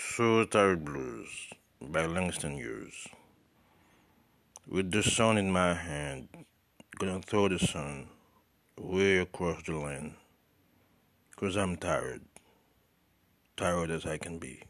So Tired Blues by Langston Hughes. With the sun in my hand, gonna throw the sun way across the land. Cause I'm tired. Tired as I can be.